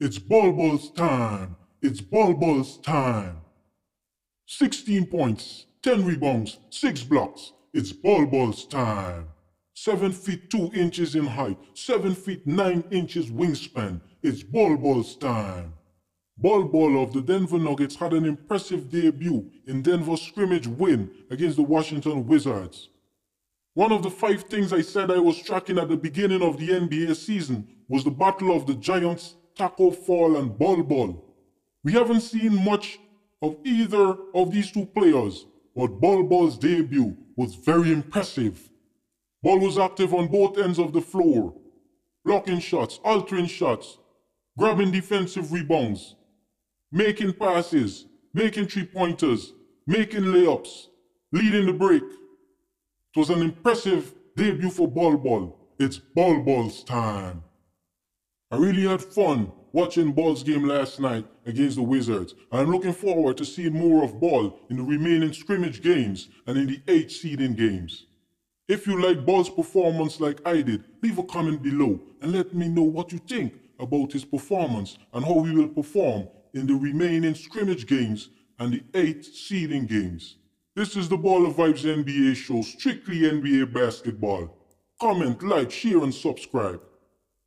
It's Bol Bol's time. It's Bol Bol's time. 16 points, 10 rebounds, 6 blocks. It's Bol Bol's time. 7 feet 2 inches in height, 7 feet 9 inches wingspan. It's Bol Bol's time. Bol of the Denver Nuggets had an impressive debut in Denver's scrimmage win against the Washington Wizards. One of the five things I said I was tracking at the beginning of the NBA season was the battle of the Giants, Tacko Fall, and Bol Bol. We haven't seen much of either of these two players, but Bol Bol's debut was very impressive. Bol was active on both ends of the floor, blocking shots, altering shots, grabbing defensive rebounds, making passes, making three pointers, making layups, leading the break. It was an impressive debut for Bol Bol. It's Bol Bol's time. I really had fun watching Bol's game last night against the Wizards, I'm looking forward to seeing more of Bol in the remaining scrimmage games and in the eight seeding games. If you like Bol's performance like I did, leave a comment below and let me know what you think about his performance and how he will perform in the remaining scrimmage games and the eight seeding games. This is the Ball of Vibes NBA show, strictly NBA basketball. Comment, like, share, and subscribe.